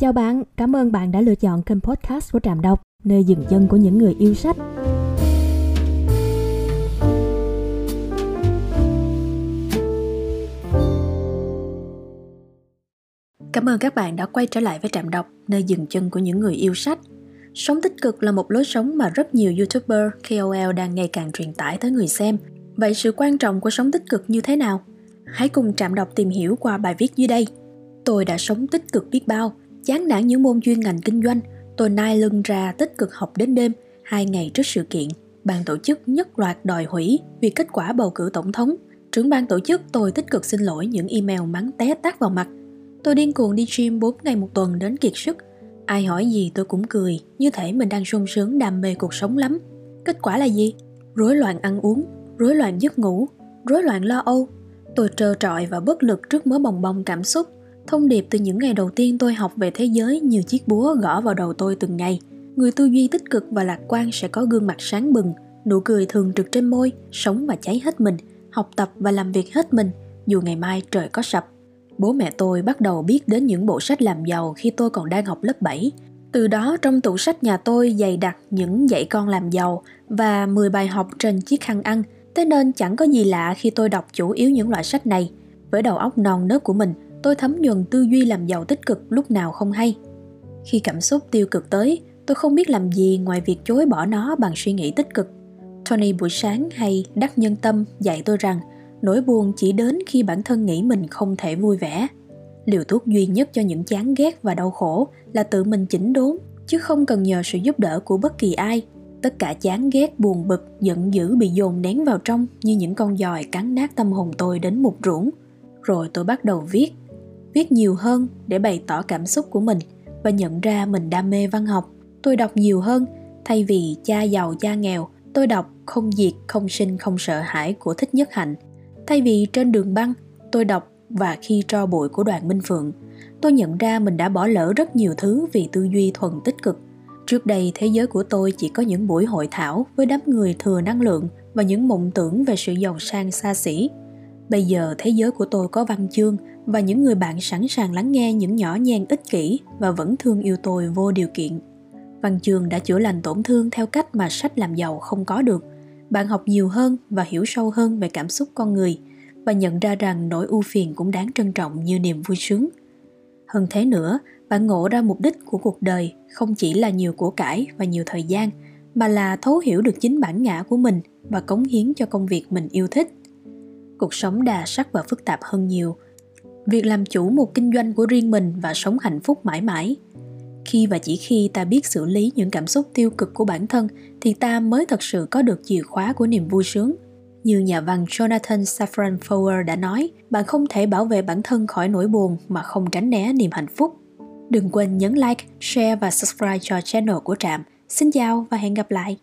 Chào bạn, cảm ơn bạn đã lựa chọn kênh podcast của Trạm Đọc, nơi dừng chân của những người yêu sách. Cảm ơn các bạn đã quay trở lại với Trạm Đọc, nơi dừng chân của những người yêu sách. Sống tích cực là một lối sống mà rất nhiều YouTuber, KOL đang ngày càng truyền tải tới người xem. Vậy sự quan trọng của sống tích cực như thế nào? Hãy cùng Trạm Đọc tìm hiểu qua bài viết dưới đây. Tôi đã sống tích cực biết bao, chán nản những môn chuyên ngành kinh doanh, tôi nai lưng ra tích cực học đến đêm, hai ngày trước sự kiện. Ban tổ chức nhất loạt đòi hủy vì kết quả bầu cử tổng thống. Trưởng ban tổ chức tôi tích cực xin lỗi những email mắng té tát vào mặt. Tôi điên cuồng đi gym 4 ngày một tuần đến kiệt sức. Ai hỏi gì tôi cũng cười, như thể mình đang sung sướng đam mê cuộc sống lắm. Kết quả là gì? Rối loạn ăn uống, rối loạn giấc ngủ, rối loạn lo âu. Tôi trơ trọi và bất lực trước mớ bồng bông cảm xúc Thông điệp từ những ngày đầu tiên tôi học về thế giới như chiếc búa gõ vào đầu tôi từng ngày. Người tư duy tích cực và lạc quan sẽ có gương mặt sáng bừng, nụ cười thường trực trên môi, sống và cháy hết mình, học tập và làm việc hết mình, dù ngày mai trời có sập. Bố mẹ tôi bắt đầu biết đến những bộ sách làm giàu khi tôi còn đang học lớp 7. Từ đó trong tủ sách nhà tôi dày đặc những dạy con làm giàu và 10 bài học trên chiếc khăn ăn, thế nên chẳng có gì lạ khi tôi đọc chủ yếu những loại sách này. Với đầu óc non nớt của mình, tôi thấm nhuần tư duy làm giàu tích cực lúc nào không hay. Khi cảm xúc tiêu cực tới, tôi không biết làm gì ngoài việc chối bỏ nó bằng suy nghĩ tích cực. Tony buổi sáng hay đắc nhân tâm dạy tôi rằng, nỗi buồn chỉ đến khi bản thân nghĩ mình không thể vui vẻ. Liều thuốc duy nhất cho những chán ghét và đau khổ là tự mình chỉnh đốn, chứ không cần nhờ sự giúp đỡ của bất kỳ ai. Tất cả chán ghét, buồn bực, giận dữ bị dồn nén vào trong như những con giòi cắn nát tâm hồn tôi đến mục ruộng. Rồi tôi bắt đầu viết viết nhiều hơn để bày tỏ cảm xúc của mình và nhận ra mình đam mê văn học. Tôi đọc nhiều hơn, thay vì cha giàu, cha nghèo, tôi đọc không diệt, không sinh, không sợ hãi của thích nhất hạnh. Thay vì trên đường băng, tôi đọc và khi tro bụi của đoàn minh phượng. Tôi nhận ra mình đã bỏ lỡ rất nhiều thứ vì tư duy thuần tích cực. Trước đây, thế giới của tôi chỉ có những buổi hội thảo với đám người thừa năng lượng và những mộng tưởng về sự giàu sang xa xỉ. Bây giờ, thế giới của tôi có văn chương và những người bạn sẵn sàng lắng nghe những nhỏ nhen ích kỷ và vẫn thương yêu tôi vô điều kiện. Văn trường đã chữa lành tổn thương theo cách mà sách làm giàu không có được. Bạn học nhiều hơn và hiểu sâu hơn về cảm xúc con người và nhận ra rằng nỗi ưu phiền cũng đáng trân trọng như niềm vui sướng. Hơn thế nữa, bạn ngộ ra mục đích của cuộc đời không chỉ là nhiều của cải và nhiều thời gian, mà là thấu hiểu được chính bản ngã của mình và cống hiến cho công việc mình yêu thích. Cuộc sống đa sắc và phức tạp hơn nhiều – việc làm chủ một kinh doanh của riêng mình và sống hạnh phúc mãi mãi khi và chỉ khi ta biết xử lý những cảm xúc tiêu cực của bản thân thì ta mới thật sự có được chìa khóa của niềm vui sướng như nhà văn Jonathan Safran Foer đã nói, bạn không thể bảo vệ bản thân khỏi nỗi buồn mà không tránh né niềm hạnh phúc. Đừng quên nhấn like, share và subscribe cho channel của Trạm. Xin chào và hẹn gặp lại!